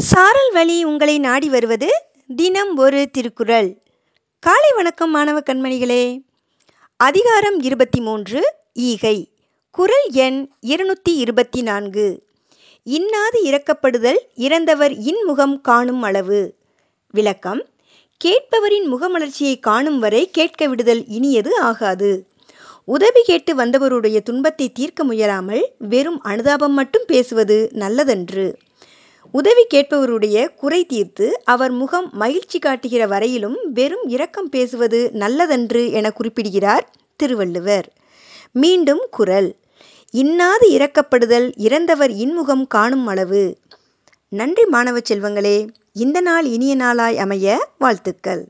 சாரல் வழி உங்களை நாடி வருவது தினம் ஒரு திருக்குறள். காலை வணக்கம் மாணவ கண்மணிகளே. அதிகாரம் இருபத்தி மூன்று ஈகை. குறள் எண் இருநூற்றி இருபத்தி நான்கு. இன்னாது இறக்கப்படுதல் இறந்தவர் இன்முகம் காணும் அளவு. விளக்கம் கேட்பவரின் முகமலர்ச்சியை காணும் வரை கேட்க விடுதல் இனியது ஆகாது. உதவி கேட்டு வந்தவருடைய துன்பத்தை தீர்க்க முயலாமல் வெறும் அனுதாபம் மட்டும் பேசுவது நல்லதன்று. உதவி கேட்பவருடைய குறை தீர்த்து அவர் முகம் மகிழ்ச்சி காட்டுகிற வரையிலும் வெறும் இரக்கம் பேசுவது நல்லதன்று என குறிப்பிடுகிறார் திருவள்ளுவர். மீண்டும் குரல். இன்னாது இறக்கப்படுதல் இறந்தவர் இன்முகம் காணும் அளவு. நன்றி மாணவ செல்வங்களே இந்த நாள் இனிய நாளாய் அமைய வாழ்த்துக்கள்.